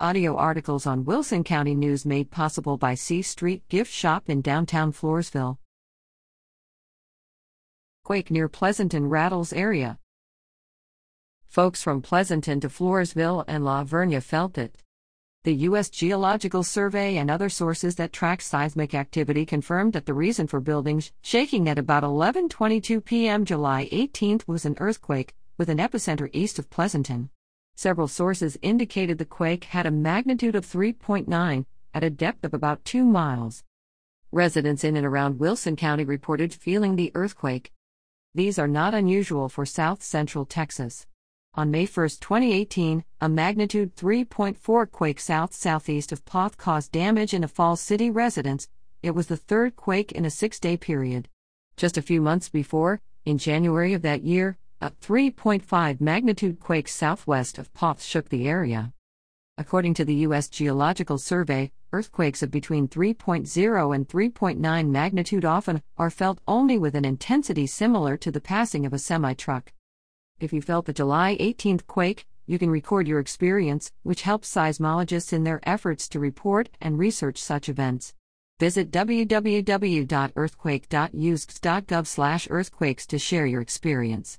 Audio articles on Wilson County News made possible by C Street Gift Shop in downtown Floresville. Quake near Pleasanton rattles area. Folks from Pleasanton to Floresville and La Vernia felt it. The U.S. Geological Survey and other sources that track seismic activity confirmed that the reason for buildings shaking at about 11:22 p.m. July 18 was an earthquake, with an epicenter east of Pleasanton. Several sources indicated the quake had a magnitude of 3.9 at a depth of about 2 miles. Residents in and around Wilson County reported feeling the earthquake. These are not unusual for south central Texas. On May 1, 2018, a magnitude 3.4 quake south southeast of Poth caused damage in a Falls City residence. It was the third quake in a six day period. Just a few months before, in January of that year, a 3.5 magnitude quake southwest of Poth shook the area. According to the U.S. Geological Survey, earthquakes of between 3.0 and 3.9 magnitude often are felt only with an intensity similar to the passing of a semi truck. If you felt the July 18th quake, you can record your experience, which helps seismologists in their efforts to report and research such events. Visit www.earthquake.usgs.gov/earthquakes to share your experience.